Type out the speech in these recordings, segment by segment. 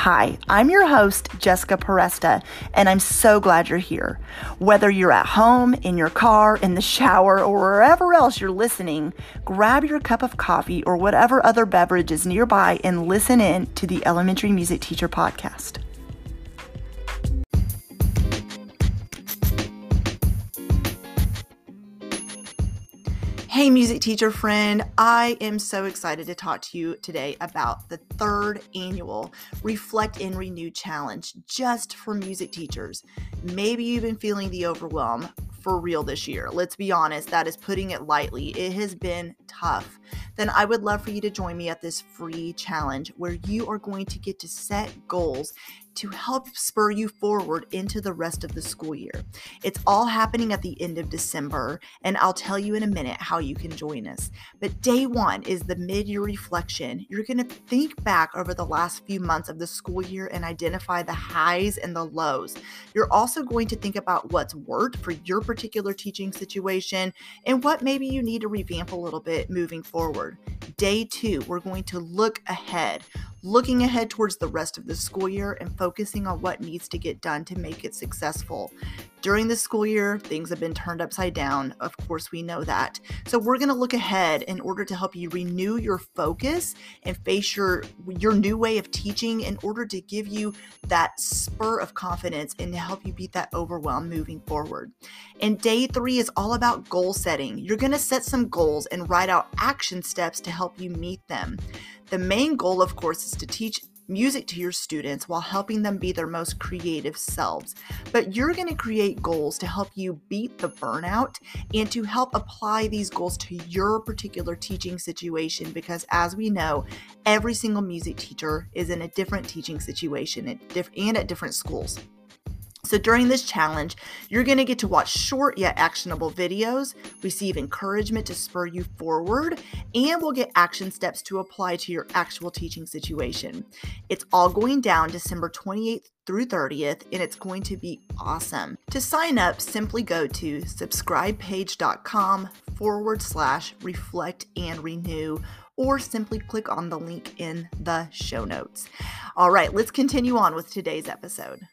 Hi, I'm your host, Jessica Peresta, and I'm so glad you're here. Whether you're at home, in your car, in the shower, or wherever else you're listening, grab your cup of coffee or whatever other beverage is nearby and listen in to the Elementary Music Teacher Podcast. Hey, music teacher friend. I am so excited to talk to you today about the third annual Reflect and Renew Challenge just for music teachers. Maybe you've been feeling the overwhelm for real this year. Let's be honest, that is putting it lightly. It has been tough. Then I would love for you to join me at this free challenge where you are going to get to set goals to help spur you forward into the rest of the school year. It's all happening at the end of December, and I'll tell you in a minute how you can join us. But day one is the mid year reflection. You're going to think back over the last few months of the school year and identify the highs and the lows. You're also going to think about what's worked for your particular teaching situation and what maybe you need to revamp a little bit moving forward. Day two, we're going to look ahead looking ahead towards the rest of the school year and focusing on what needs to get done to make it successful. During the school year, things have been turned upside down. Of course, we know that. So we're going to look ahead in order to help you renew your focus and face your your new way of teaching in order to give you that spur of confidence and to help you beat that overwhelm moving forward. And day 3 is all about goal setting. You're going to set some goals and write out action steps to help you meet them. The main goal, of course, is to teach music to your students while helping them be their most creative selves. But you're going to create goals to help you beat the burnout and to help apply these goals to your particular teaching situation because as we know, every single music teacher is in a different teaching situation and at different schools. So during this challenge, you're going to get to watch short yet actionable videos, receive encouragement to spur you forward, and we'll get action steps to apply to your actual teaching situation. It's all going down December 28th through 30th, and it's going to be awesome. To sign up, simply go to subscribepage.com forward slash reflect and renew or simply click on the link in the show notes. All right, let's continue on with today's episode.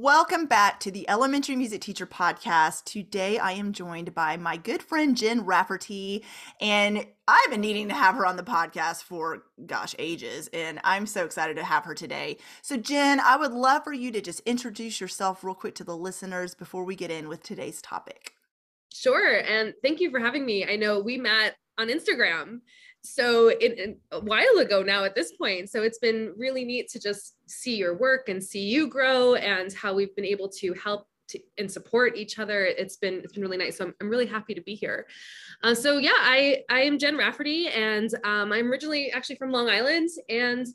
Welcome back to the Elementary Music Teacher Podcast. Today I am joined by my good friend Jen Rafferty, and I've been needing to have her on the podcast for, gosh, ages, and I'm so excited to have her today. So, Jen, I would love for you to just introduce yourself real quick to the listeners before we get in with today's topic. Sure, and thank you for having me. I know we met on Instagram so it, a while ago now at this point so it's been really neat to just see your work and see you grow and how we've been able to help to, and support each other. It's been it's been really nice so i'm, I'm really happy to be here. Uh, so yeah i i am jen rafferty and um, i'm originally actually from long island and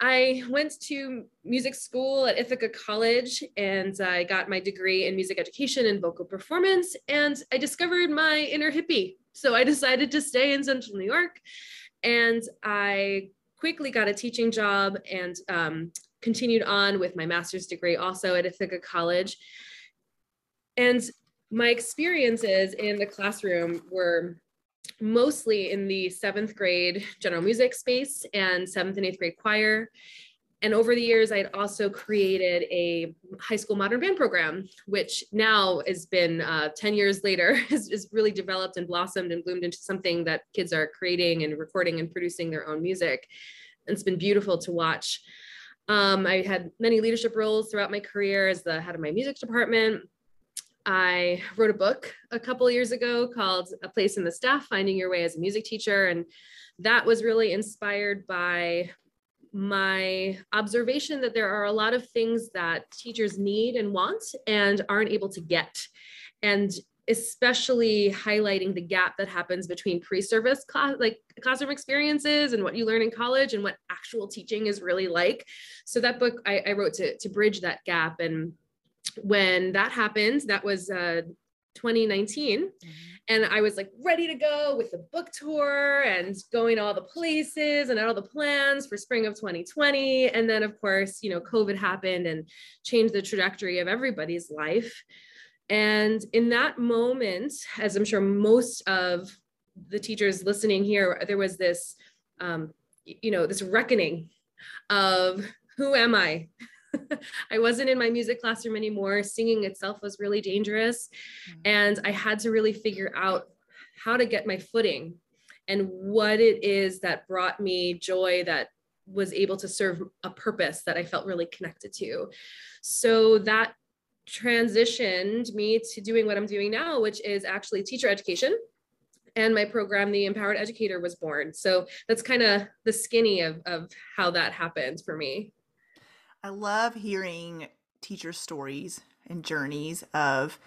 i went to music school at ithaca college and i got my degree in music education and vocal performance and i discovered my inner hippie so I decided to stay in Central New York and I quickly got a teaching job and um, continued on with my master's degree also at Ithaca College. And my experiences in the classroom were mostly in the seventh grade general music space and seventh and eighth grade choir and over the years, I'd also created a high school modern band program, which now has been uh, 10 years later, has, has, really developed and blossomed and bloomed into something that kids are creating and recording and producing their own music. And it's been beautiful to watch. Um, I had many leadership roles throughout my career as the head of my music department. I wrote a book a couple years ago called A Place in the Staff Finding Your Way as a Music Teacher. And that was really inspired by my observation that there are a lot of things that teachers need and want and aren't able to get. And especially highlighting the gap that happens between pre-service class like classroom experiences and what you learn in college and what actual teaching is really like so that book i, I wrote to, to bridge that gap and when that happened that was uh, 2019 mm-hmm. and i was like ready to go with the book tour and going to all the places and all the plans for spring of 2020 and then of course you know covid happened and changed the trajectory of everybody's life and in that moment, as I'm sure most of the teachers listening here, there was this, um, you know, this reckoning of who am I? I wasn't in my music classroom anymore. Singing itself was really dangerous. Mm-hmm. And I had to really figure out how to get my footing and what it is that brought me joy that was able to serve a purpose that I felt really connected to. So that transitioned me to doing what I'm doing now, which is actually teacher education. And my program, The Empowered Educator, was born. So that's kind of the skinny of, of how that happened for me. I love hearing teacher stories and journeys of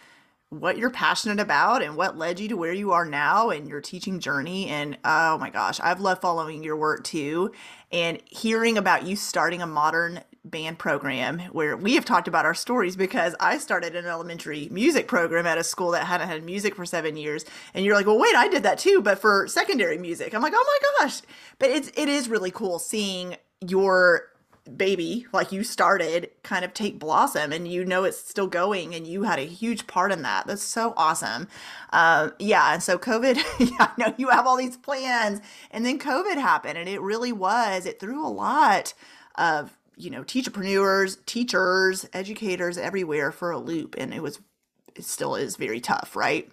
what you're passionate about and what led you to where you are now and your teaching journey. And oh my gosh, I've loved following your work too and hearing about you starting a modern band program where we have talked about our stories because I started an elementary music program at a school that hadn't had music for seven years. And you're like, well, wait, I did that too, but for secondary music. I'm like, oh my gosh. But it's it is really cool seeing your baby like you started kind of take blossom and you know it's still going and you had a huge part in that that's so awesome uh, yeah and so covid yeah, i know you have all these plans and then covid happened and it really was it threw a lot of you know, teacherpreneurs, teachers, educators everywhere for a loop. And it was, it still is very tough, right?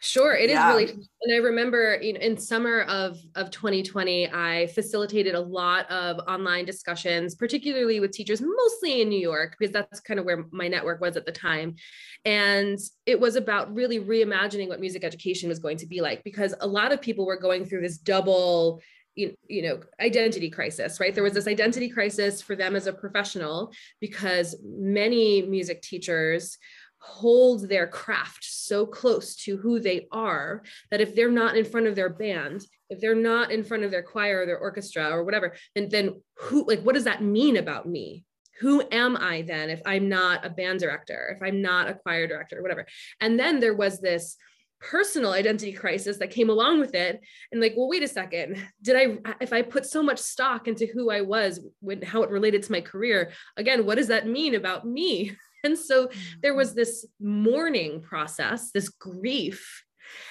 Sure, it yeah. is really. And I remember, you know, in summer of of 2020, I facilitated a lot of online discussions, particularly with teachers, mostly in New York, because that's kind of where my network was at the time. And it was about really reimagining what music education was going to be like, because a lot of people were going through this double you, you know identity crisis right there was this identity crisis for them as a professional because many music teachers hold their craft so close to who they are that if they're not in front of their band if they're not in front of their choir or their orchestra or whatever then then who like what does that mean about me? Who am i then if i'm not a band director if i'm not a choir director or whatever? And then there was this personal identity crisis that came along with it. And like well wait a second. Did i if i put so much stock into who i was when how it related to my career again what does that mean about me and so there was mm-hmm. this mourning process this grief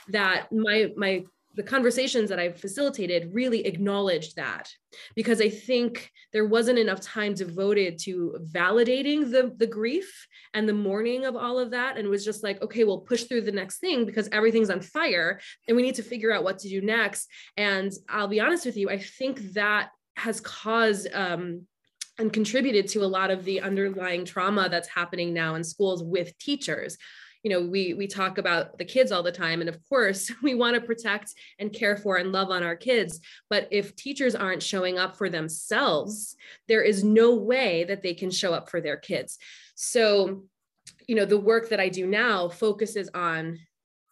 that my my the conversations that I facilitated really acknowledged that because I think there wasn't enough time devoted to validating the, the grief and the mourning of all of that. And was just like, okay, we'll push through the next thing because everything's on fire and we need to figure out what to do next. And I'll be honest with you, I think that has caused um, and contributed to a lot of the underlying trauma that's happening now in schools with teachers. You know we we talk about the kids all the time and of course we want to protect and care for and love on our kids. But if teachers aren't showing up for themselves there is no way that they can show up for their kids. So you know the work that i do now focuses on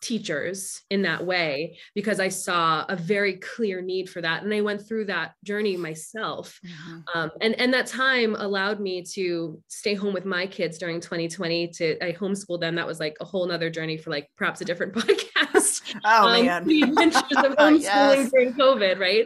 teachers in that way because I saw a very clear need for that. And I went through that journey myself. Mm-hmm. Um, and, and that time allowed me to stay home with my kids during 2020 to, I homeschooled them. That was like a whole nother journey for like perhaps a different podcast. Oh um, man. The adventures of homeschooling yes. during COVID, right?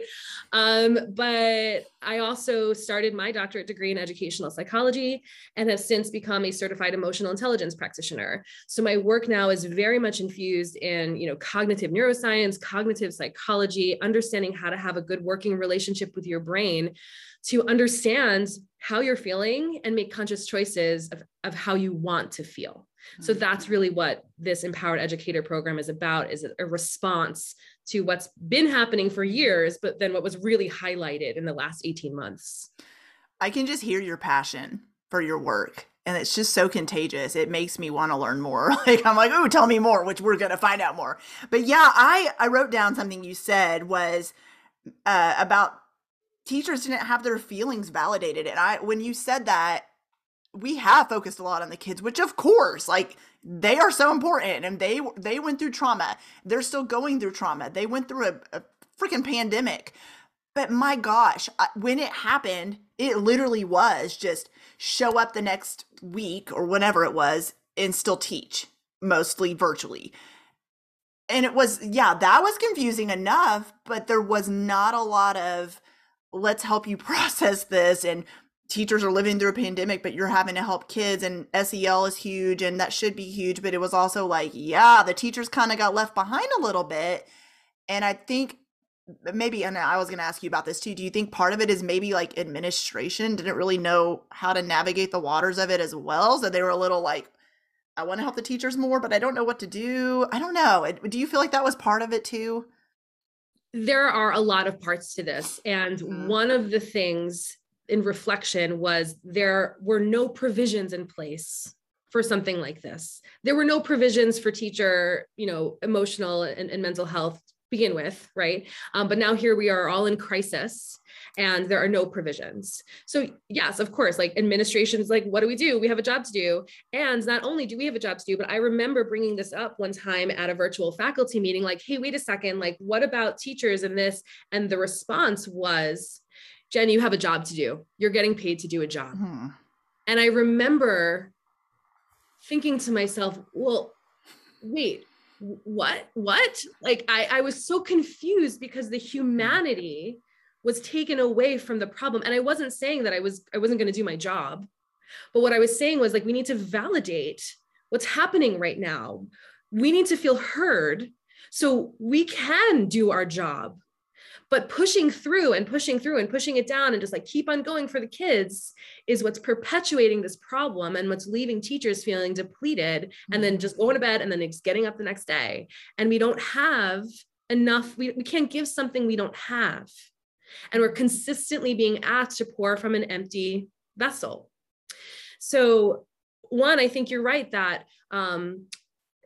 Um, but I also started my doctorate degree in educational psychology and have since become a certified emotional intelligence practitioner. So my work now is very much infused in, you know, cognitive neuroscience, cognitive psychology, understanding how to have a good working relationship with your brain to understand how you're feeling and make conscious choices of, of how you want to feel. So mm-hmm. that's really what this empowered educator program is about is a response to what's been happening for years, but then what was really highlighted in the last 18 months. I can just hear your passion for your work and it's just so contagious. It makes me want to learn more. Like I'm like, "Oh, tell me more," which we're going to find out more. But yeah, I I wrote down something you said was uh, about teachers didn't have their feelings validated. And I when you said that, we have focused a lot on the kids, which of course, like they are so important and they they went through trauma. They're still going through trauma. They went through a, a freaking pandemic. But my gosh, when it happened, it literally was just show up the next week or whenever it was and still teach, mostly virtually. And it was, yeah, that was confusing enough, but there was not a lot of let's help you process this and teachers are living through a pandemic but you're having to help kids and SEL is huge and that should be huge but it was also like yeah the teachers kind of got left behind a little bit and I think maybe and I was going to ask you about this too do you think part of it is maybe like administration didn't really know how to navigate the waters of it as well so they were a little like I want to help the teachers more but I don't know what to do I don't know do you feel like that was part of it too there are a lot of parts to this. And mm-hmm. one of the things in reflection was there were no provisions in place for something like this. There were no provisions for teacher, you know, emotional and, and mental health begin with, right? Um, but now here we are all in crisis and there are no provisions. So yes, of course, like administration is like, what do we do? We have a job to do. And not only do we have a job to do, but I remember bringing this up one time at a virtual faculty meeting, like, hey, wait a second, like, what about teachers in this? And the response was, Jen, you have a job to do. You're getting paid to do a job. Mm-hmm. And I remember thinking to myself, well, wait, what? What? Like I, I was so confused because the humanity was taken away from the problem and i wasn't saying that i was i wasn't going to do my job but what i was saying was like we need to validate what's happening right now we need to feel heard so we can do our job but pushing through and pushing through and pushing it down and just like keep on going for the kids is what's perpetuating this problem and what's leaving teachers feeling depleted and then just going to bed and then it's getting up the next day and we don't have enough we, we can't give something we don't have and we're consistently being asked to pour from an empty vessel. So, one, I think you're right that um,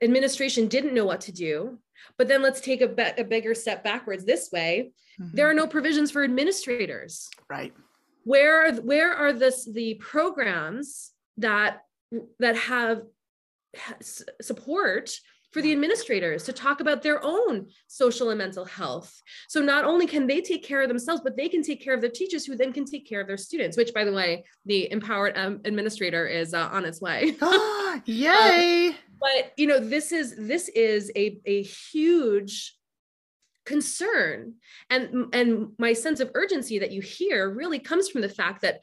administration didn't know what to do. But then let's take a, be- a bigger step backwards this way. Mm-hmm. There are no provisions for administrators. Right. Where are where are this the programs that that have support for the administrators to talk about their own social and mental health. So not only can they take care of themselves, but they can take care of their teachers who then can take care of their students, which by the way, the empowered um, administrator is uh, on its way. Yay. Um, but you know, this is, this is a, a huge concern and and my sense of urgency that you hear really comes from the fact that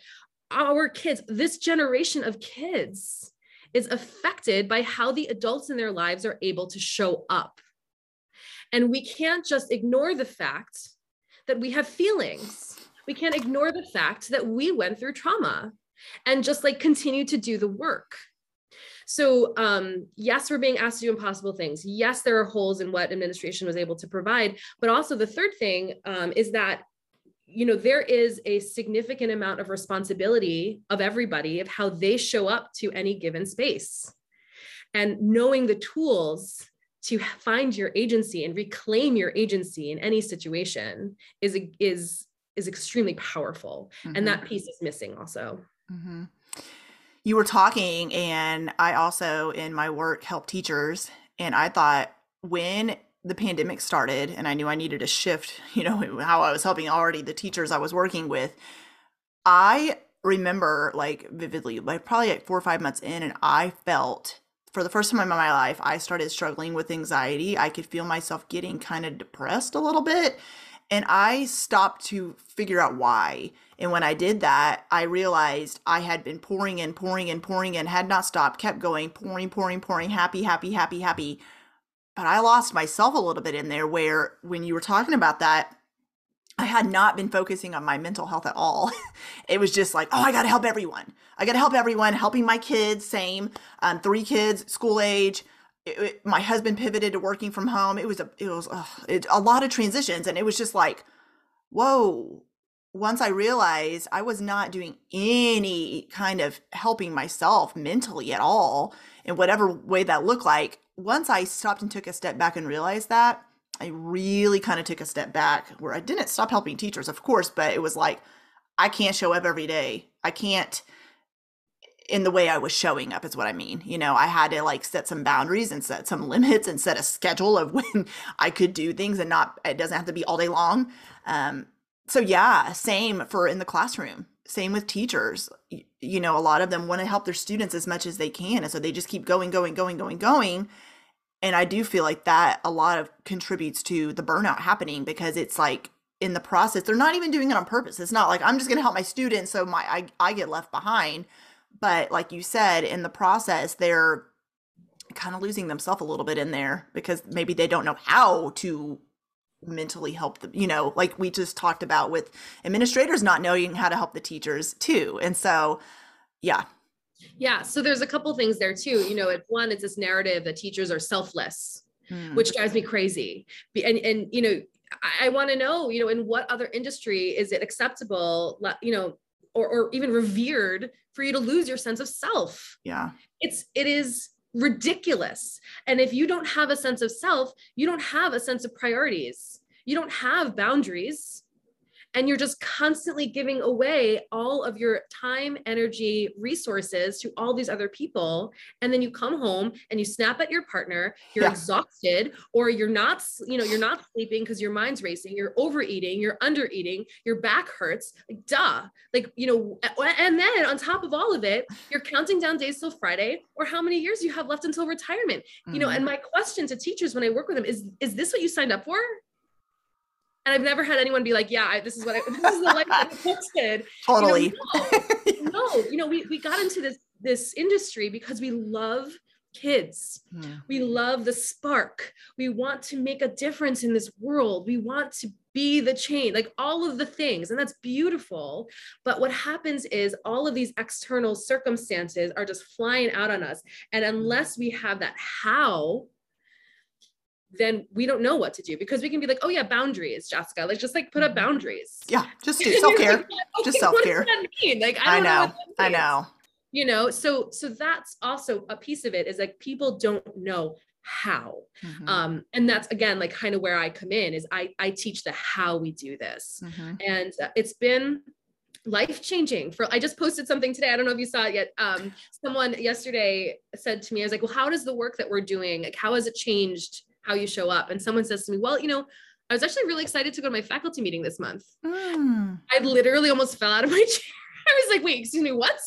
our kids this generation of kids is affected by how the adults in their lives are able to show up. And we can't just ignore the fact that we have feelings. We can't ignore the fact that we went through trauma and just like continue to do the work. So, um, yes, we're being asked to do impossible things. Yes, there are holes in what administration was able to provide. But also, the third thing um, is that you know there is a significant amount of responsibility of everybody of how they show up to any given space and knowing the tools to find your agency and reclaim your agency in any situation is is is extremely powerful mm-hmm. and that piece is missing also mm-hmm. You were talking and i also in my work help teachers and i thought when the pandemic started and I knew I needed to shift, you know, how I was helping already the teachers I was working with, I remember like vividly, like probably like four or five months in, and I felt for the first time in my life, I started struggling with anxiety. I could feel myself getting kind of depressed a little bit. And I stopped to figure out why. And when I did that, I realized I had been pouring and pouring and pouring and had not stopped, kept going, pouring, pouring, pouring, happy, happy, happy, happy but I lost myself a little bit in there where when you were talking about that, I had not been focusing on my mental health at all. it was just like, oh, I got to help everyone. I got to help everyone, helping my kids, same, um, three kids, school age. It, it, my husband pivoted to working from home. It was a, it was it, a lot of transitions, and it was just like, whoa, once I realized I was not doing any kind of helping myself mentally at all, in whatever way that looked like, once I stopped and took a step back and realized that, I really kind of took a step back where I didn't stop helping teachers, of course, but it was like, I can't show up every day. I can't in the way I was showing up is what I mean. You know, I had to like set some boundaries and set some limits and set a schedule of when I could do things and not it doesn't have to be all day long. Um so yeah, same for in the classroom. Same with teachers. You, you know, a lot of them want to help their students as much as they can and so they just keep going going going going going and I do feel like that a lot of contributes to the burnout happening because it's like in the process they're not even doing it on purpose. It's not like I'm just going to help my students so my I, I get left behind but like you said, in the process, they're kind of losing themselves a little bit in there because maybe they don't know how to mentally help them you know like we just talked about with administrators not knowing how to help the teachers too and so yeah yeah so there's a couple things there too you know it's one it's this narrative that teachers are selfless hmm. which drives me crazy and and you know i, I want to know you know in what other industry is it acceptable you know or, or even revered for you to lose your sense of self. Yeah. It's it is ridiculous. And if you don't have a sense of self, you don't have a sense of priorities. You don't have boundaries and you're just constantly giving away all of your time energy resources to all these other people and then you come home and you snap at your partner you're yeah. exhausted or you're not you know you're not sleeping because your mind's racing you're overeating you're undereating your back hurts like duh like you know and then on top of all of it you're counting down days till friday or how many years you have left until retirement mm-hmm. you know and mm-hmm. my question to teachers when i work with them is is this what you signed up for and I've never had anyone be like, yeah, I, this is what I, this is the life I posted. Totally. You know, no, no, you know, we, we got into this, this industry because we love kids. Hmm. We love the spark. We want to make a difference in this world. We want to be the change, like all of the things. And that's beautiful. But what happens is all of these external circumstances are just flying out on us. And unless we have that how, then we don't know what to do because we can be like, oh yeah, boundaries, Jessica. Like just like put up mm-hmm. boundaries. Yeah, just do self care. okay, just self care. What does that mean? Like I, I know, know I know. You know, so so that's also a piece of it is like people don't know how mm-hmm. um and that's again like kind of where i come in is i i teach the how we do this mm-hmm. and uh, it's been life changing for i just posted something today i don't know if you saw it yet um someone yesterday said to me i was like well how does the work that we're doing like how has it changed how you show up. And someone says to me, well, you know, I was actually really excited to go to my faculty meeting this month. Mm. I literally almost fell out of my chair. I was like, wait, excuse me, what?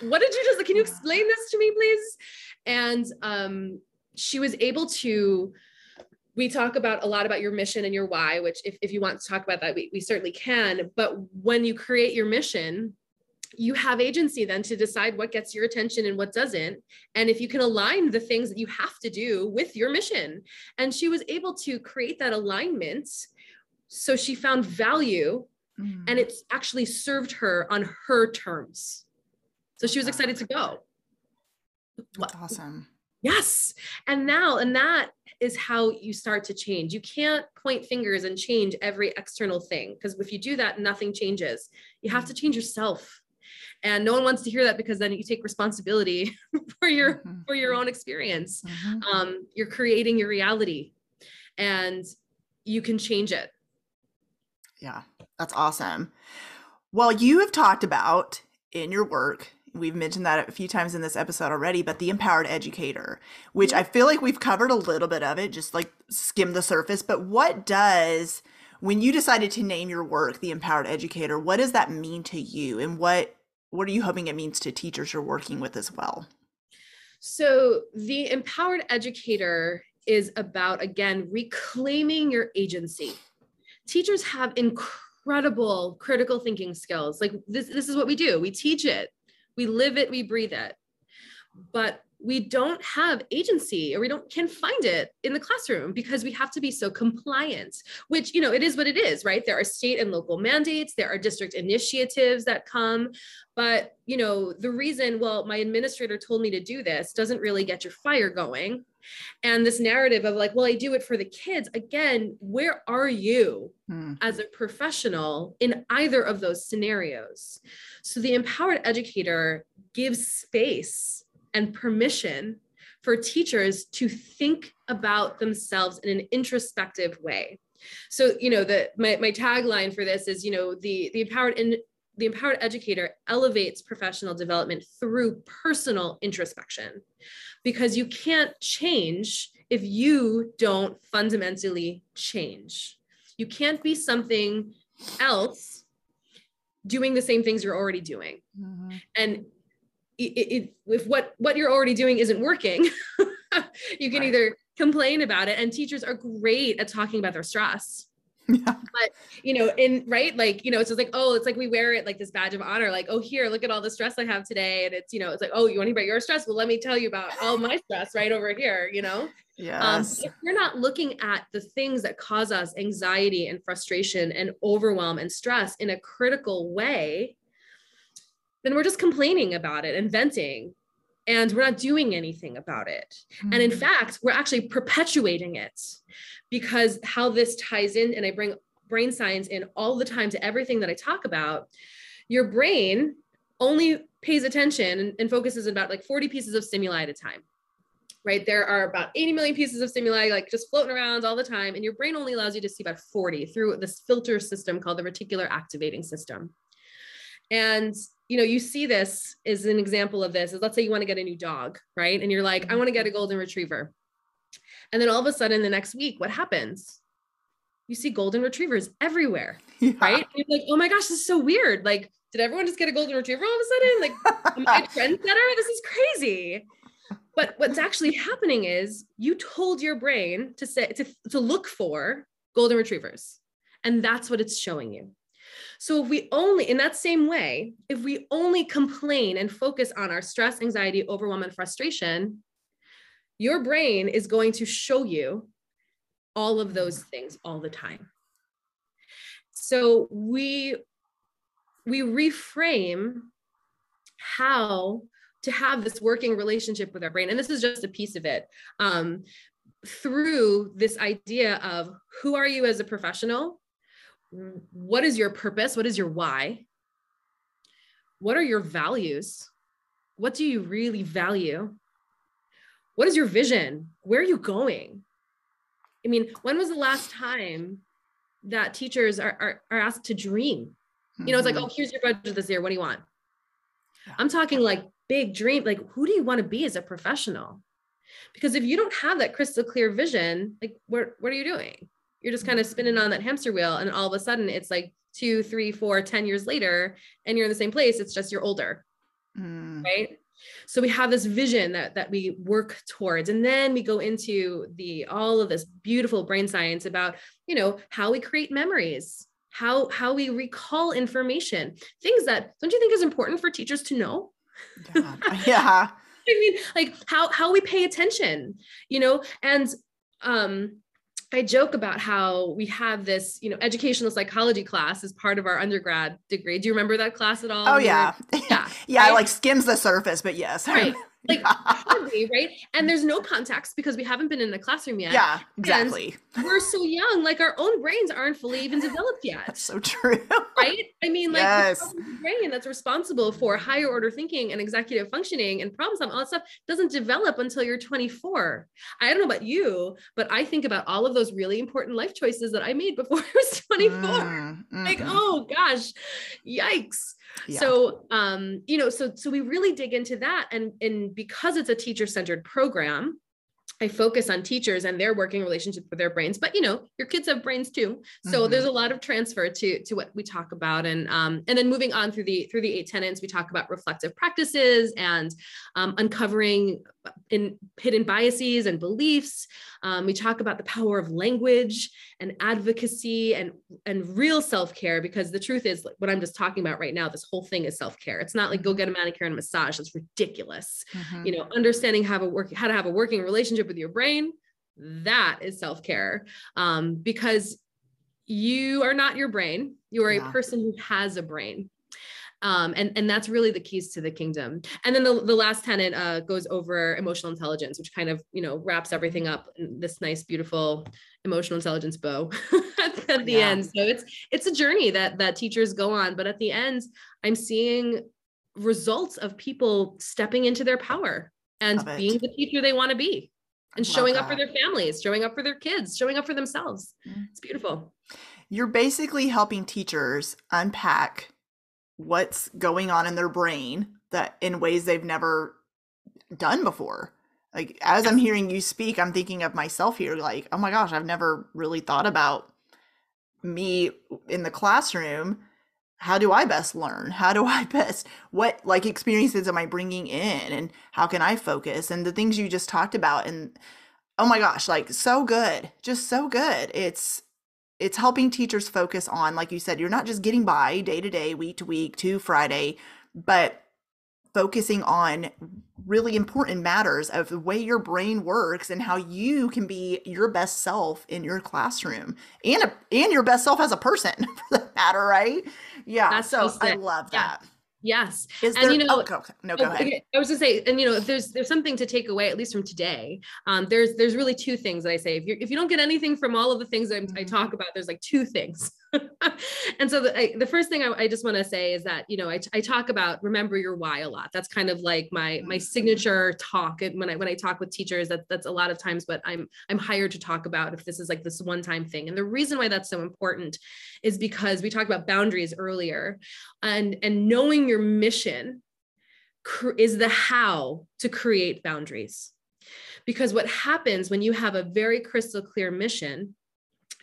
What did you just, can you explain this to me, please? And um, she was able to, we talk about a lot about your mission and your why, which if, if you want to talk about that, we, we certainly can. But when you create your mission, you have agency then to decide what gets your attention and what doesn't. And if you can align the things that you have to do with your mission. And she was able to create that alignment. So she found value mm. and it's actually served her on her terms. So she was excited to go. That's awesome. Yes. And now, and that is how you start to change. You can't point fingers and change every external thing because if you do that, nothing changes. You have to mm. change yourself and no one wants to hear that because then you take responsibility for your mm-hmm. for your own experience. Mm-hmm. um, you're creating your reality and you can change it. Yeah that's awesome. Well you have talked about in your work we've mentioned that a few times in this episode already but the empowered educator which i feel like we've covered a little bit of it just like skim the surface. But what does when you decided to name your work the empowered educator what does that mean to you? And what what are you hoping it means to teachers you're working with as well? So, the empowered educator is about, again, reclaiming your agency. Teachers have incredible critical thinking skills. Like, this, this is what we do we teach it, we live it, we breathe it. But we don't have agency or we don't can find it in the classroom because we have to be so compliant which you know it is what it is right? There are state and local mandates. There are district initiatives that come. But you know the reason well my administrator told me to do this doesn't really get your fire going. And this narrative of like well i do it for the kids. Again where are you hmm. as a professional in either of those scenarios? So the empowered educator gives space and permission for teachers to think about themselves in an introspective way so you know the my, my tagline for this is you know the the empowered in the empowered educator elevates professional development through personal introspection because you can't change if you don't fundamentally change. You can't be something else doing the same things you're already doing. Mm-hmm. And it, if what what you're already doing isn't working, you can right. either complain about it and teachers are great at talking about their stress yeah. But you know, in right, like you know, it's just like oh, it's like we wear it like this badge of honor, like oh, here, look at all the stress I have today, and it's you know, it's like oh, you want to hear about your stress? Well, let me tell you about all my stress right over here. You know, yeah. Um, if we're not looking at the things that cause us anxiety and frustration and overwhelm and stress in a critical way, then we're just complaining about it and venting and we're not doing anything about it. Mm-hmm. And in mm. fact, we're actually perpetuating it because how this ties in, and I bring brain science in all the time to everything that I talk about, your brain only pays attention and, focuses on about like 40 pieces of stimuli at a time. Right. There are about 80 million pieces of stimuli like just floating around all the time. And your brain only allows you to see about 40 through this filter system called the reticular activating system. And you know, you see this is an example of this is let's say you want to get a new dog, right? And you're like, I want to get a golden retriever. And then all of a sudden, the next week, what happens? You see golden retrievers everywhere, yeah. right? And you're like, oh my gosh, this is so weird. Like, did everyone just get a golden retriever all of a sudden? Like, am I a trendsetter? This is crazy. But what's actually happening is you told your brain to say to, to look for golden retrievers. And that's what it's showing you. So if we only, in that same way, if we only complain and focus on our stress, anxiety, overwhelm, and frustration, your brain is going to show you all of those things all the time. So we we reframe how to have this working relationship with our brain. And this is just a piece of it um, through this idea of who are you as a professional what is your purpose what is your why what are your values what do you really value what is your vision? Where are you going? I mean, when was the last time that teachers are, are, are asked to dream? You know, it's like, mm-hmm. oh, here's your budget this year. What do you want? I'm talking like big dream. Like, who do you want to be as a professional? Because if you don't have that crystal clear vision, like, what, what are you doing? You're just kind of spinning on that hamster wheel. And all of a sudden, it's like two, three, four, ten years later, and you're in the same place. It's just you're older. Mm. Right so we have this vision that that we work towards and then we go into the all of this beautiful brain science about you know how we create memories how how we recall information things that don't you think is important for teachers to know yeah, yeah. i mean like how how we pay attention you know and um I joke about how we have this, you know, educational psychology class as part of our undergrad degree. Do you remember that class at all? Oh yeah, yeah, yeah. Right? Like skims the surface, but yes. Right like hardly, right? And there's no context because we haven't been in the classroom yet. Yeah, exactly. And we're so young, like our own brains aren't fully even developed yet. That's so true. right? I mean, like yes. the brain that's responsible for higher order thinking and executive functioning and problem solving, all that stuff doesn't develop until you're 24. I don't know about you, but I think about all of those really important life choices that I made before I was 24. Mm, mm-hmm. Like, oh gosh, yikes. Yeah. So, um, you know, so so we really dig into that, and and because it's a teacher centered program, I focus on teachers and their working relationship with their brains, but you know, your kids have brains too. So mm-hmm. there's a lot of transfer to to what we talk about, and um, and then moving on through the through the eight tenants, we talk about reflective practices and um, uncovering in hidden biases and beliefs. Um, we talk about the power of language and advocacy and and real self care because the truth is what I'm just talking about right now. This whole thing is self care. It's not like go get a manicure and a massage. That's ridiculous. Mm-hmm. You know, understanding how to work how to have a working relationship with your brain. That is self care um, because you are not your brain. You are yeah. a person who has a brain um, and and that's really the keys to the kingdom and then the, the last tenet uh, goes over emotional intelligence which kind of you know wraps everything up in this nice beautiful emotional intelligence bow at the yeah. end so it's it's a journey that that teachers go on but at the end i'm seeing results of people stepping into their power and being the teacher they want to be and showing that. up for their families showing up for their kids showing up for themselves mm-hmm. it's beautiful you're basically helping teachers unpack what's going on in their brain that in ways they've never done before. Like as I'm hearing you speak, I'm thinking of myself here like, oh my gosh, I've never really thought about me in the classroom. How do I best learn? How do I best what like experiences am I bringing in and how can I focus? And the things you just talked about and oh my gosh, like so good. Just so good. It's it's helping teachers focus on like you said you're not just getting by day to day week to week to friday but focusing on really important matters of the way your brain works and how you can be your best self in your classroom and a, and your best self as a person for that matter right? Yeah That's so i love that. yeah. Yes. Is and, there, you know, oh, no, go oh, ahead. I was gonna say, and you know, there's there's something to take away, at least from today. Um, there's there's really two things that I say. If you if you don't get anything from all of the things I, mm-hmm. I talk about, there's like two things. and so the, I, the first thing I, I just want to say is that you know I, I talk about remember your why a lot. That's kind of like my my mm. signature talk. And when I when I talk with teachers, that that's a lot of times what I'm I'm hired to talk about. If this is like this one time thing, and the reason why that's so important is because we talked about boundaries earlier, and and knowing your mission is the how to create boundaries. Because what happens when you have a very crystal clear mission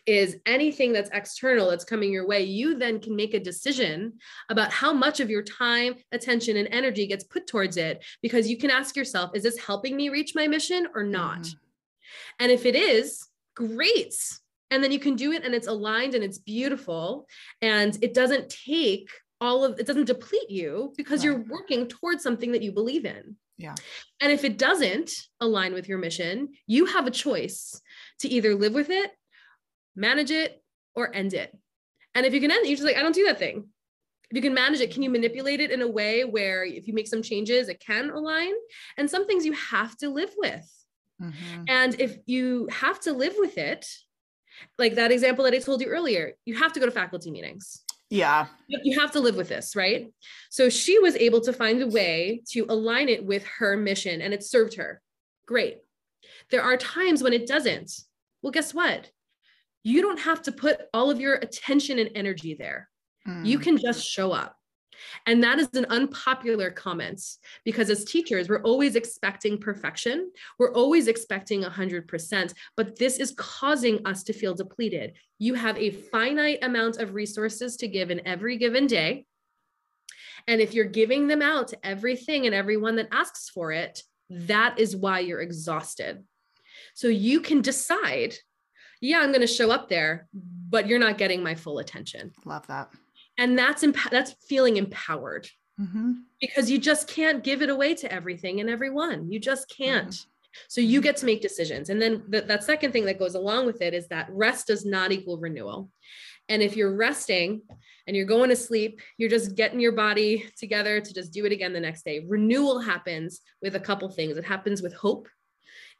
is anything that's external that's coming your way, you then can make a decision about how much of your time, attention, and energy gets put towards it because you can ask yourself, is this helping me reach my mission or not? Mm-hmm. And if it is, great. And then you can do it and it's aligned and it's beautiful and it doesn't take all of it doesn't deplete you because right. you're working towards something that you believe in. Yeah. And if it doesn't align with your mission, you have a choice to either live with it manage it or end it. And if you can end it, you're just like, I don't do that thing. If you can manage it, can you manipulate it in a way where if you make some changes, it can align? And some things you have to live with. Mm-hmm. And if you have to live with it, like that example that I told you earlier, you have to go to faculty meetings. Yeah. You have to live with this, right? So she was able to find a way to align it with her mission and it served her. Great. There are times when it doesn't. Well, guess what? You don't have to put all of your attention and energy there. Mm. You can just show up. And that is an unpopular comment because as teachers, we're always expecting perfection. We're always expecting 100%, but this is causing us to feel depleted. You have a finite amount of resources to give in every given day. And if you're giving them out to everything and everyone that asks for it, that is why you're exhausted. So you can decide yeah, I'm going to show up there, but you're not getting my full attention. Love that. And that's emp- that's feeling empowered mm-hmm. because you just can't give it away to everything and everyone. You just can't. Mm-hmm. So you get to make decisions. And then the, that second thing that goes along with it is that rest does not equal renewal. And if you're resting and you're going to sleep, you're just getting your body together to just do it again the next day. Renewal happens with a couple things. It happens with hope.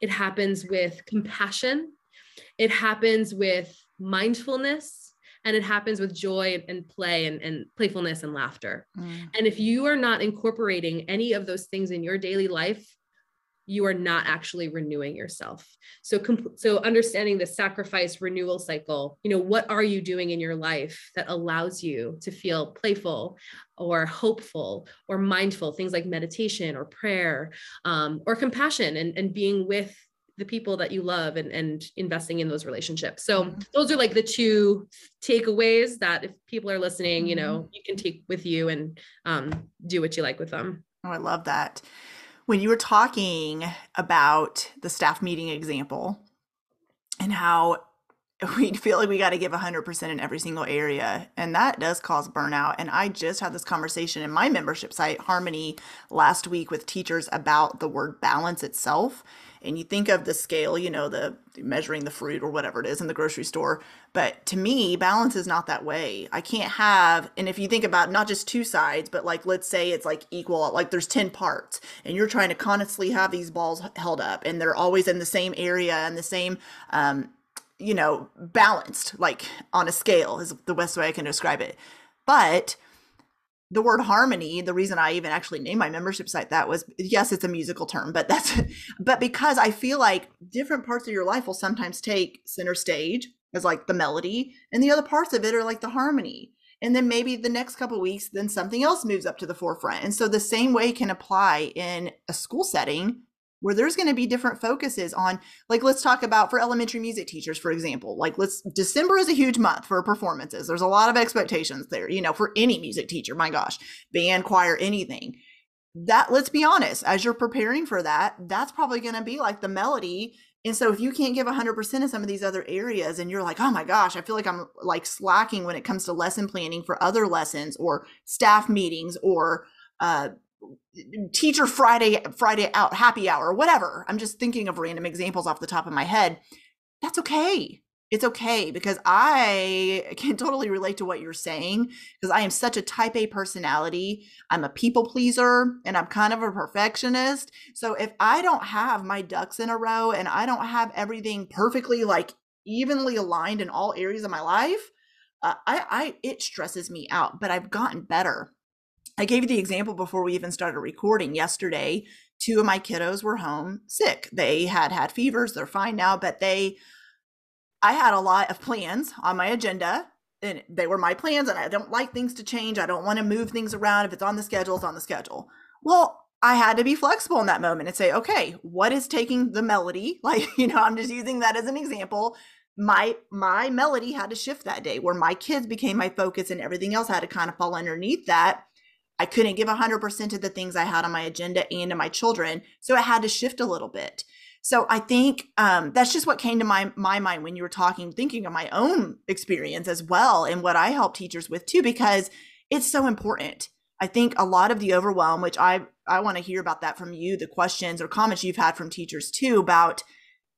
It happens with compassion it happens with mindfulness and it happens with joy and play and, and playfulness and laughter. Mm. And if you are not incorporating any of those things in your daily life, you are not actually renewing yourself. So, comp- so understanding the sacrifice renewal cycle, you know, what are you doing in your life that allows you to feel playful or hopeful or mindful? Things like meditation or prayer um, or compassion and, and being with the people that you love and, and investing in those relationships. So mm-hmm. those are like the two takeaways that if people are listening, you know, mm-hmm. you can take with you and um, do what you like with them. Oh, I love that. when you were talking about the staff meeting example and how we feel like we got to give 100% in every single area and that does cause burnout and i just had this conversation in my membership site harmony last week with teachers about the word balance itself and you think of the scale you know the measuring the fruit or whatever it is in the grocery store but to me balance is not that way. I can't have and if you think about not just two sides but like let's say it's like equal like there's 10 parts and you're trying to constantly have these balls held up and they're always in the same area and the same um, you know, balanced, like on a scale is the best way I can describe it. But the word harmony, the reason I even actually named my membership site that was yes, it's a musical term, but that's but because I feel like different parts of your life will sometimes take center stage as like the melody, and the other parts of it are like the harmony. And then maybe the next couple weeks, then something else moves up to the forefront. And so the same way can apply in a school setting where there's going to be different focuses on like let's talk about for elementary music teachers for example like let's december is a huge month for performances. There's a lot of expectations there you know for any music teacher my gosh band choir anything. That let's be honest as you're preparing for that that's probably going to be like the melody. And so if you can't give 100% in some of these other areas and you're like oh my gosh i feel like i'm like slacking when it comes to lesson planning for other lessons or staff meetings or uh, teacher Friday Friday out happy hour whatever. I'm just thinking of random examples off the top of my head. That's okay. It's okay because I can totally relate to what you're saying because I am such a type A personality. I'm a people pleaser and I'm kind of a perfectionist. So if I don't have my ducks in a row and I don't have everything perfectly like evenly aligned in all areas of my life, uh, I, I it stresses me out. But I've gotten better I gave you the example before we even started recording yesterday. Two of my kiddos were home sick. They had had fevers. They're fine now, but they, I had a lot of plans on my agenda and they were my plans and I don't like things to change. I don't want to move things around. If it's on the schedule, it's on the schedule. Well, I had to be flexible in that moment and say, okay, what is taking the melody? Like, you know, I'm just using that as an example. My my melody had to shift that day where my kids became my focus and everything else had to kind of fall underneath that I couldn't give 100% to the things I had on my agenda and to my children. So I had to shift a little bit. So I think um, that's just what came to my, my mind when you were talking, thinking of my own experience as well and what I help teachers with too, because it's so important. I think a lot of the overwhelm, which I, I want to hear about that from you, the questions or comments you've had from teachers too about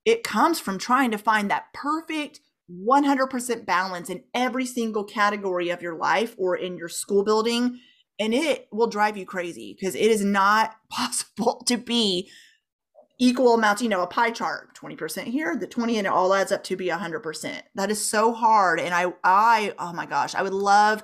it comes from trying to find that perfect 100% balance in every single category of your life or in your school building and it will drive you crazy because it is not possible to be equal amounts you know a pie chart 20% here the 20 and it all adds up to be 100% that is so hard and i i oh my gosh i would love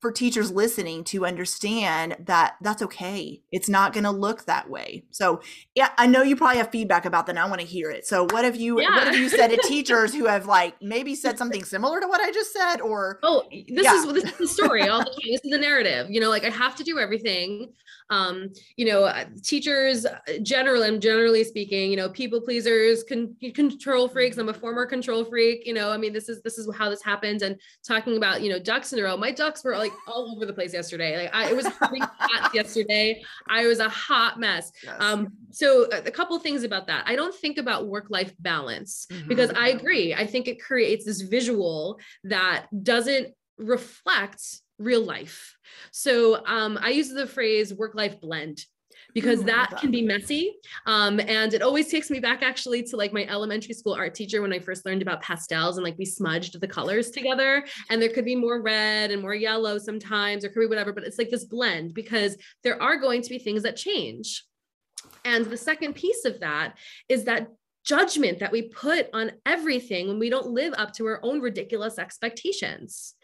for teachers listening to understand that that's okay. It's not going to look that way. So, yeah, I know you probably have feedback about that. And I want to hear it. So, what have you yeah. what have you said to teachers who have like maybe said something similar to what I just said or Oh, this yeah. is this is the story all the time. This is the narrative. You know, like I have to do everything. Um, you know, uh, teachers uh, generally and generally speaking, you know, people pleasers, con- control freaks. I'm a former control freak, you know. I mean, this is this is how this happens and talking about, you know, ducks in a row. My ducks were like like all over the place yesterday. Like I, it was hot yesterday. I was a hot mess. Yes. Um, so a, couple things about that. I don't think about work-life balance mm-hmm. because I agree. I think it creates this visual that doesn't reflect real life. So um, I use the phrase work-life blend because Ooh, that can be messy. Um, and it always takes me back actually to like my elementary school art teacher when I first learned about pastels and like we smudged the colors together. And there could be more red and more yellow sometimes, or could be whatever, but it's like this blend because there are going to be things that change. And the second piece of that is that judgment that we put on everything when we don't live up to our own ridiculous expectations.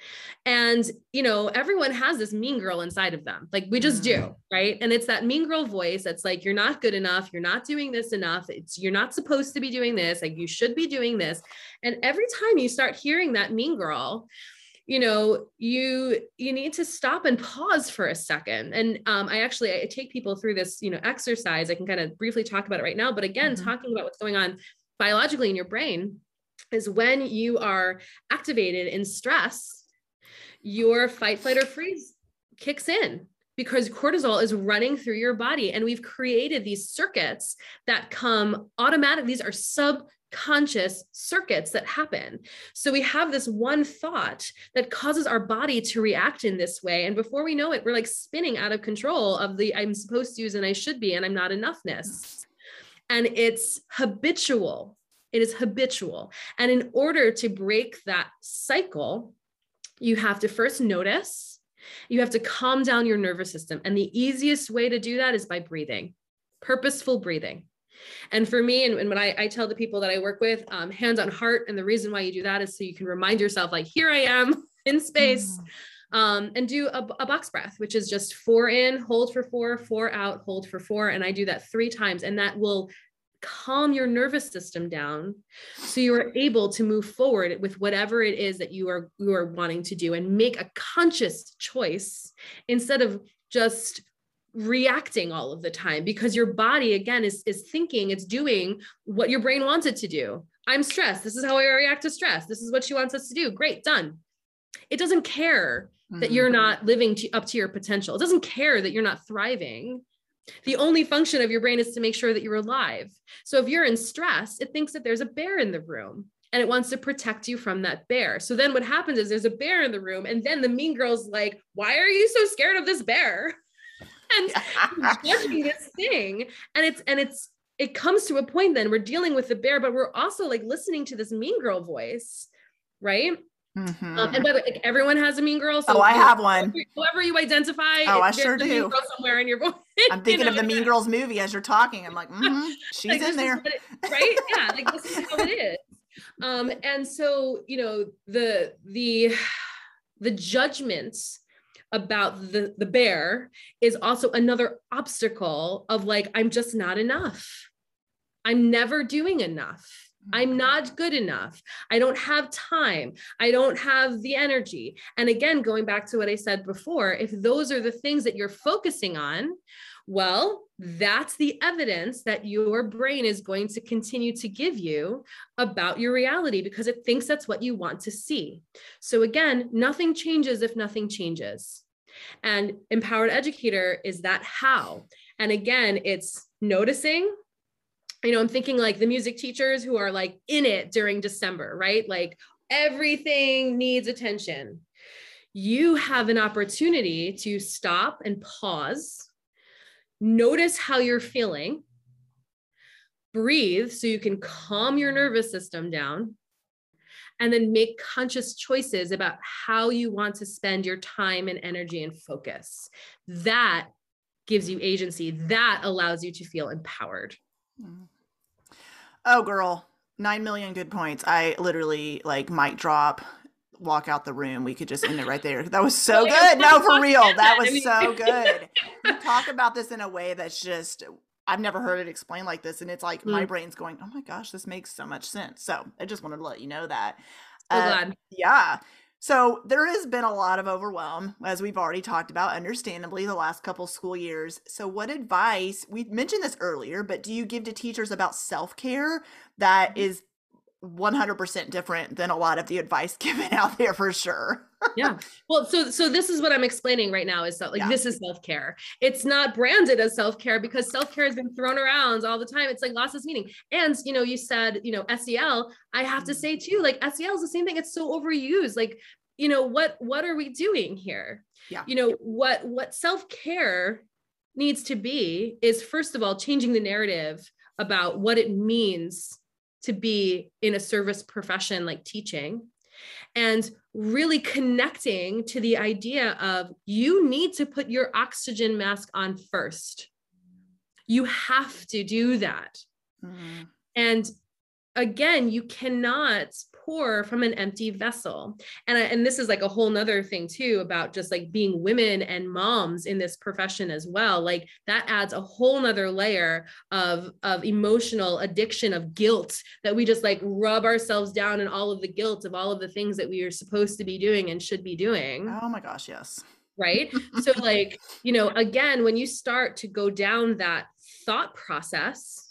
And, you know, everyone has this mean girl inside of them. Like we just do, mm-hmm. right? And it's that mean girl voice that's like, you're not good enough. You're not doing this enough. It's, you're not supposed to be doing this. Like you should be doing this. And every time you start hearing that mean girl, you know you you need to stop and pause for a second. And um, i actually i take people through this you know exercise. I can kind of briefly talk about it right now but again mm-hmm. talking about what's going on biologically in your brain is when you are activated in stress your fight flight or freeze kicks in because cortisol is running through your body. And we've created these circuits that come automatic these are subconscious circuits that happen. So we have this one thought that causes our body to react in this way. And before we know it we're like spinning out of control of the i'm supposed to use and i should be and i'm not enoughness. And it's habitual. It is habitual. And in order to break that cycle you have to first notice you have to calm down your nervous system. And the easiest way to do that is by breathing, purposeful breathing. And for me, and, and when I, I, tell the people that I work with, um, hands on heart, and the reason why you do that is so you can remind yourself, like, here I am in space. Mm. Um, and do a, a box breath, which is just four in, hold for four, four out, hold for four. And I do that three times, and that will calm your nervous system down so you are able to move forward with whatever it is that you are you are wanting to do and make a conscious choice instead of just reacting all of the time because your body again is is thinking it's doing what your brain wants it to do i'm stressed this is how i react to stress this is what she wants us to do great done it doesn't care mm-hmm. that you're not living to, up to your potential it doesn't care that you're not thriving the only function of your brain is to make sure that you're alive. So if you're in stress, it thinks that there's a bear in the room and it wants to protect you from that bear. So then what happens is there's a bear in the room and then the mean girl's like, "Why are you so scared of this bear?" and judging this thing and it's and it's it comes to a point then we're dealing with the bear but we're also like listening to this mean girl voice, right? Mm-hmm. Um, and by the way, like, everyone has a mean girl. So oh, I have one. Whoever you identify, oh, I sure do. somewhere in your voice. I'm thinking you know? of the Mean Girls movie as you're talking. I'm like, mm-hmm, she's like, in there, it, right? Yeah, like this is how it is. Um, and so you know the the the judgments about the the bear is also another obstacle of like I'm just not enough. I'm never doing enough I'm mm-hmm. not good enough. I don't have time. I don't have the energy. And again, going back to what I said before, if those are the things that you're focusing on, well, that's the evidence that your brain is going to continue to give you about your reality because it thinks that's what you want to see. So, again, nothing changes if nothing changes. And empowered educator is that how. And again, it's noticing, you know, I'm thinking like the music teachers who are like in it during December, right? Like everything needs attention. You have an opportunity to stop and pause, notice how you're feeling, breathe so you can calm your nervous system down, and then make conscious choices about how you want to spend your time and energy and focus. That gives you agency, that allows you to feel empowered. Mm-hmm. Oh, girl, nine million good points. I literally like mic drop, walk out the room. We could just end it right there. That was so good. No, for real. That was so good. You talk about this in a way that's just I've never heard it explained like this. And it's like mm. my brain's going, oh my gosh, this makes so much sense. So I just wanted to let you know that. So uh, glad. Yeah. So there has been a lot of overwhelm, as we've already talked about, understandably, the last couple school years. So, what advice, we mentioned this earlier, but do you give to teachers about self care that mm-hmm. is 100% different than a lot of the advice given out there for sure. yeah. Well, so so this is what I'm explaining right now is that like yeah. this is self-care. It's not branded as self-care because self-care has been thrown around all the time. It's like lost its meaning. And you know, you said, you know, SEL, I have to mm-hmm. say too, like SEL is the same thing. It's so overused. Like, you know, what what are we doing here? Yeah. You know, what what self-care needs to be is first of all changing the narrative about what it means to be in a service profession like teaching and really connecting to the idea of you need to put your oxygen mask on first. You have to do that. Mm-hmm. And again, you cannot pour from an empty vessel. And, I, and this is like a whole nother thing too about just like being women and moms in this profession as well. Like that adds a whole nother layer of, of emotional addiction of guilt that we just like rub ourselves down in all of the guilt of all of the things that we are supposed to be doing and should be doing. Oh my gosh, yes. Right. so like, you know, again, when you start to go down that thought process,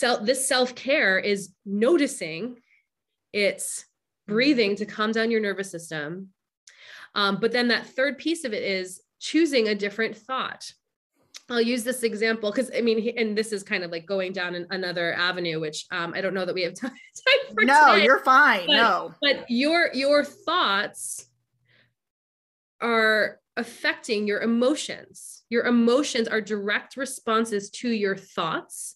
self this self-care is noticing it's breathing to calm down your nervous system um, but then that third piece of it is choosing a different thought. I'll use this example because I mean, and this is kind of like going down an, another avenue, which um, I don't know that we have time, time for. No, today, you're fine. but, no, but your your thoughts are affecting your emotions. Your emotions are direct responses to your thoughts,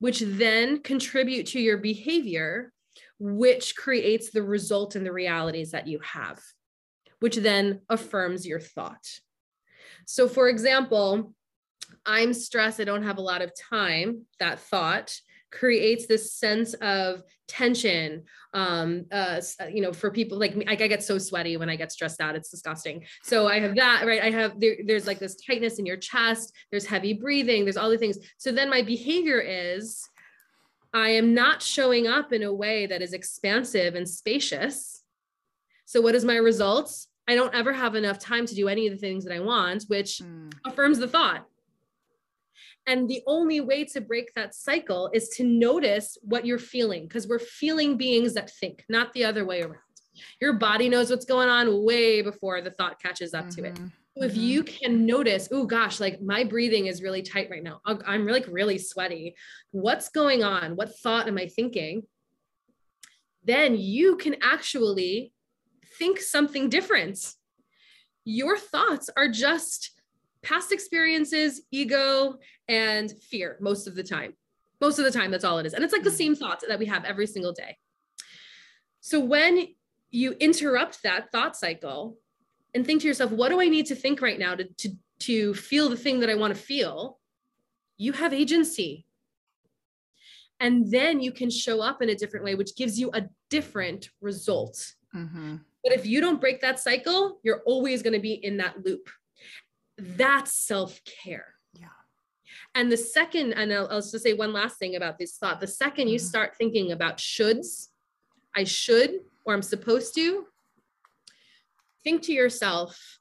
which then contribute to your behavior, which creates the result and the realities that you have, which then affirms your thought. So, for example, I'm stressed, I don't have a lot of time, that thought creates this sense of tension um uh you know for people like me like i get so sweaty when i get stressed out. It's disgusting. So i have that right? I have there, there's like this tightness in your chest. There's heavy breathing. There's all the things. So then my behavior is i am not showing up in a way that is expansive and spacious. So what is my results? I don't ever have enough time to do any of the things that i want which Mm, affirms the thought. And the only way to break that cycle is to notice what you're feeling because we're feeling beings that think, not the other way around. Your body knows what's going on way before the thought catches up to it. mhm, So if mhm. you can notice, oh gosh, like my breathing is really tight right now. I'm- I'm like really sweaty. What's going on? What thought am I thinking? Then you can actually think something different. Your thoughts are just past experiences, ego, and fear most of the time. Most of the time, that's all it is. And it's like the same thoughts that we have every single day. So when you interrupt that thought cycle and think to yourself, what do I need to think right now to, to, to feel the thing that I want to feel? You have agency. And then you can show up in a different way, which gives you a different result. mhm. But if you don't break that cycle, you're always going to be in that loop. That's self care. Yeah. And the second, and I'll, I'll just say one last thing about this thought. The 2nd you Mhm. start thinking about shoulds, I should, or I'm supposed to, think to yourself,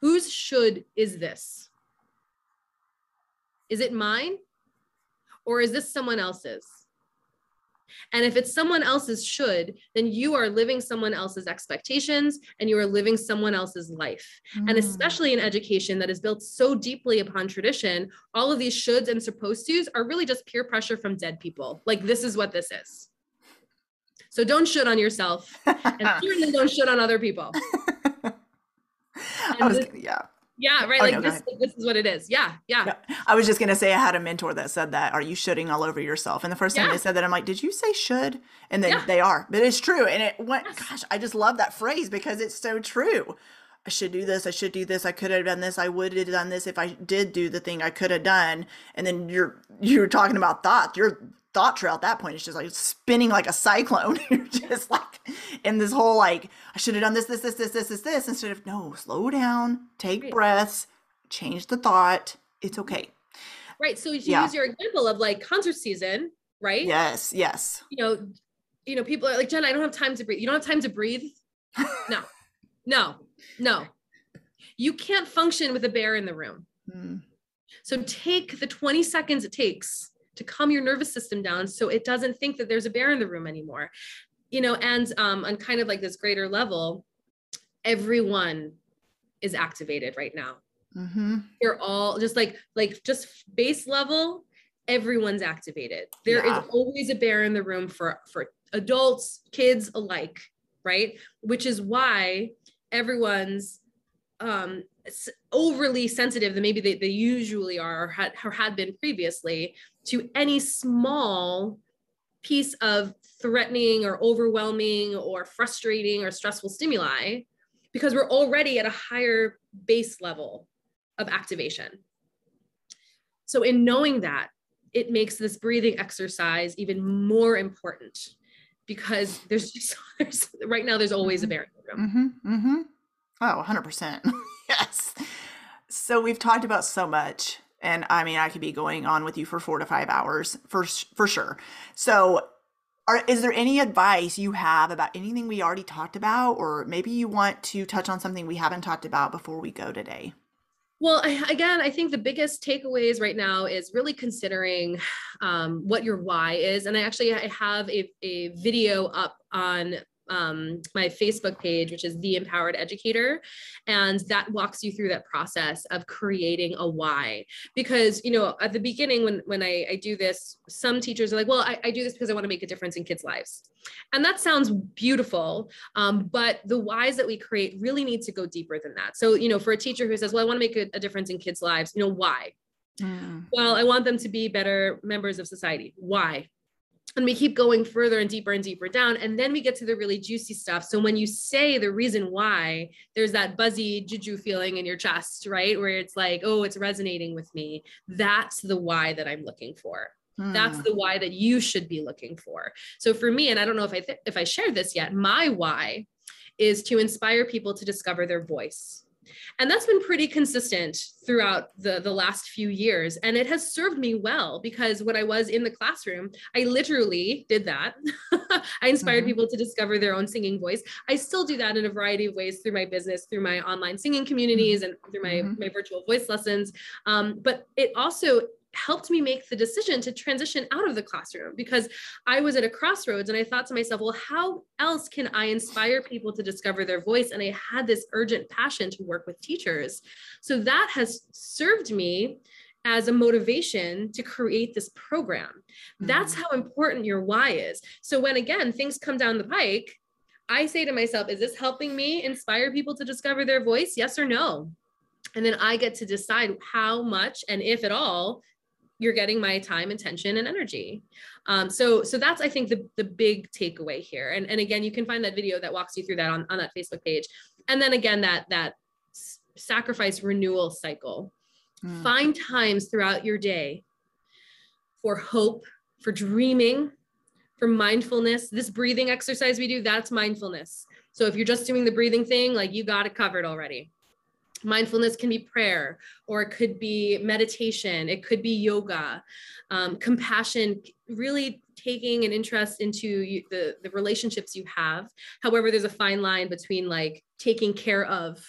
whose should is this? Is it mine? Or is this someone else's? And if it's someone else's should, then you are living someone else's expectations and you are living someone else's life. And Mm. especially in education that is built so deeply upon tradition, all of these shoulds and supposed tos are really just peer pressure from dead people. Like, this is what this is. So don't should on yourself and certainly don't should on other people. Was, this- yeah. Yeah, right. Oh, Like no, this, this is what it is. Yeah, yeah. Yeah. I was just gonna say I had a mentor that said that. Are you shooting all over yourself? And the first time Yeah. they said that, I'm like, did you say should? And then Yeah. they are, but it's true. And it went. Yes. Gosh, I just love that phrase because it's so true. I should do this. I should do this. I could have done this. I would have done this if I did do the thing I could have done. And then you're you're talking about thought. Your thought trail at that point is just like spinning like a cyclone. you're just like in this whole like I should have done this, this, this, this, this, this, this instead of no, slow down, take Right. breaths, change the thought. It's okay. Right. So you Yeah. use your example of like concert season, right? Yes, yes. You know, you know, people are like, Jen, I don't have time to breathe. You don't have time to breathe? No, no, no. You can't function with a bear in the room. Mm, So take the 20 seconds it takes to calm your nervous system down so it doesn't think that there's a bear in the room anymore. You know, and um, on kind of like this greater level, everyone is activated right now. Mm-hmm. You're all just like like just base level, everyone's activated. There is Yeah. always a bear in the room for for adults, kids alike, right? Which is why everyone's um overly sensitive than maybe they, they usually are or had, or had been previously to any small piece of threatening or overwhelming or frustrating or stressful stimuli because we're already at a higher base level of activation. So, in knowing that, it makes this breathing exercise even more important because there's just there's, right now there's always a the room. Mm-hmm. Mm-hmm. Oh, 100%. yes. So we've talked about so much. And I mean, I could be going on with you for four to five hours for, for sure. So are, is there any advice you have about anything we already talked about? Or maybe you want to touch on something we haven't talked about before we go today? Well, I, again, I think the biggest takeaways right now is really considering um, what your why is. And I actually I have a, a video up on um, my Facebook page, which is the Empowered Educator, and that walks you through that process of creating a why. Because you know, at the beginning, when when I, I do this, some teachers are like, "Well, I, I do this because I want to make a difference in kids' lives," and that sounds beautiful. Um, but the whys that we create really need to go deeper than that. So, you know, for a teacher who says, "Well, I want to make a, a difference in kids' lives," you know, why? Mm. Well, I want them to be better members of society. Why? And we keep going further and deeper and deeper down and then we get to the really juicy stuff. So when you say the reason why there's that buzzy juju feeling in your chest right? Where it's like oh it's resonating with me. That's the why that i'm looking for. Hmm. that's the why that you should be looking for. So for me and i don't know if i th- if i shared this yet my why is to inspire people to discover their voice and that's been pretty consistent throughout the, the last few years. And it has served me well because when I was in the classroom, I literally did that. I inspired mm-hmm. people to discover their own singing voice. I still do that in a variety of ways through my business, through my online singing communities, mm-hmm. and through my, mm-hmm. my virtual voice lessons. Um, but it also helped me make the decision to transition out of the classroom because I was at a crossroads and I thought to myself, well, how else can I inspire people to discover their voice? And I had this urgent passion to work with teachers. So that has served me as a motivation to create this program. That's mm-hmm. how important your why is. So when again things come down the pike, I say to myself, is this helping me inspire people to discover their voice? Yes or no? And then I get to decide how much and if at all you're getting my time attention and energy. Um, so so that's i think the, the big takeaway here. And, and again you can find that video that walks you through that on, on that facebook page. And then again that that sacrifice renewal cycle. Mm. find times throughout your day for hope for dreaming for mindfulness. This breathing exercise we do that's mindfulness. So if you're just doing the breathing thing like you got it covered already mindfulness can be prayer or it could be meditation it could be yoga um, compassion really taking an interest into you, the the relationships you have however there's a fine line between like taking care of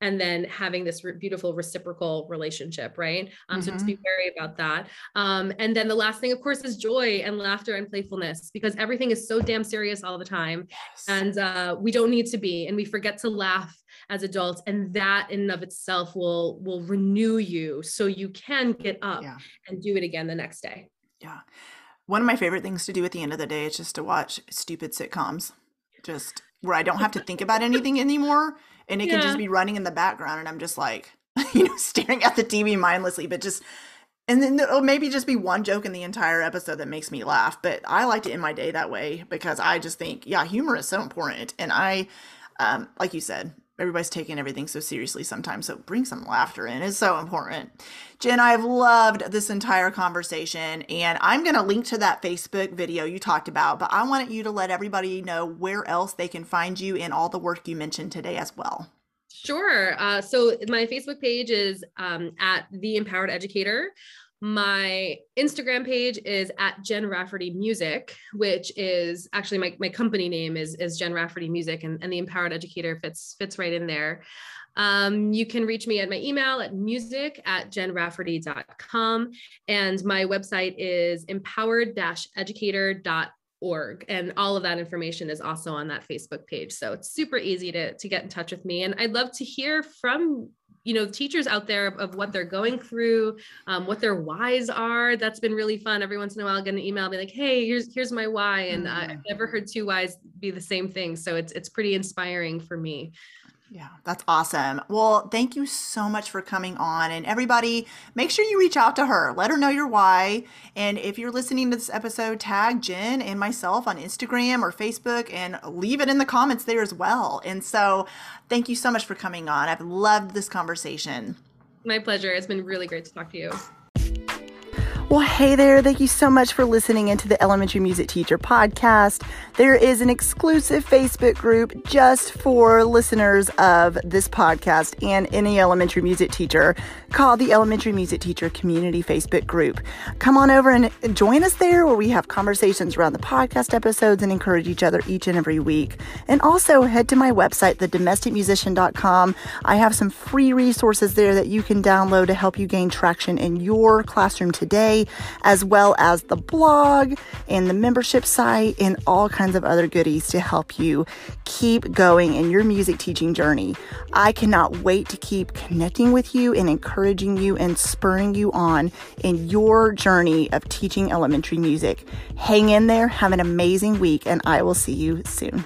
and then having this re- beautiful reciprocal relationship, right? Um, mm-hmm. So just be mm-hmm. wary about that. Um, and then the last thing, of course, is joy and laughter and playfulness because everything is so damn serious all the time, yes. and uh, we don't need to be, and we forget to laugh as adults, and that in and of itself will will renew you so you can get up yeah. and do it again the next day. Yeah. One of my favorite things to do at the end of the day is just to watch stupid sitcoms. Just where I don't have to think about anything anymore and it yeah. can just be running in the background and i'm just like you know staring at the tv mindlessly but just and then there'll maybe just be one joke in the entire episode that makes me laugh but i like to end my day that way because i just think yeah humor is so important and i um, like you said everybody's taking everything so seriously sometimes. So bring some laughter in is so important. Jen, I've loved this entire conversation and I'm going to link to that Facebook video you talked about, but I wanted you to let everybody know where else they can find you and all the work you mentioned today as well. Sure. Uh, so my Facebook page is um, at the Empowered Educator. My Instagram page is at Jen Rafferty Music, which is actually my, my company name is, is Jen Rafferty Music and, and the Empowered Educator fits, fits right in there. Um, you can reach me at my email at music at jenrafferty.com. And my website is empowered-educator.org. And all of that information is also on that Facebook page. So it's super easy to, to get in touch with me. And I'd love to hear from you know teachers out there of what they're going through um, what their whys are that's been really fun. Every once in a while i'll get an email be like hey here's here's my why and mm-hmm. i've never heard two whys be the same thing. So it's it's pretty inspiring for me yeah, that's awesome. Well, thank you so much for coming on. And everybody, make sure you reach out to her. Let her know your why. And if you're listening to this episode, tag Jen and myself on Instagram or Facebook and leave it in the comments there as well. And so, thank you so much for coming on. I've loved this conversation. My pleasure. It's been really great to talk to you. Well, hey there. Thank you so much for listening into the Elementary Music Teacher podcast. There is an exclusive Facebook group just for listeners of this podcast and any elementary music teacher called the Elementary Music Teacher Community Facebook group. Come on over and join us there where we have conversations around the podcast episodes and encourage each other each and every week. And also head to my website, thedomesticmusician.com. I have some free resources there that you can download to help you gain traction in your classroom today as well as the blog and the membership site and all kinds of other goodies to help you keep going in your music teaching journey. I cannot wait to keep connecting with you and encouraging you and spurring you on in your journey of teaching elementary music. Hang in there, have an amazing week, and I will see you soon.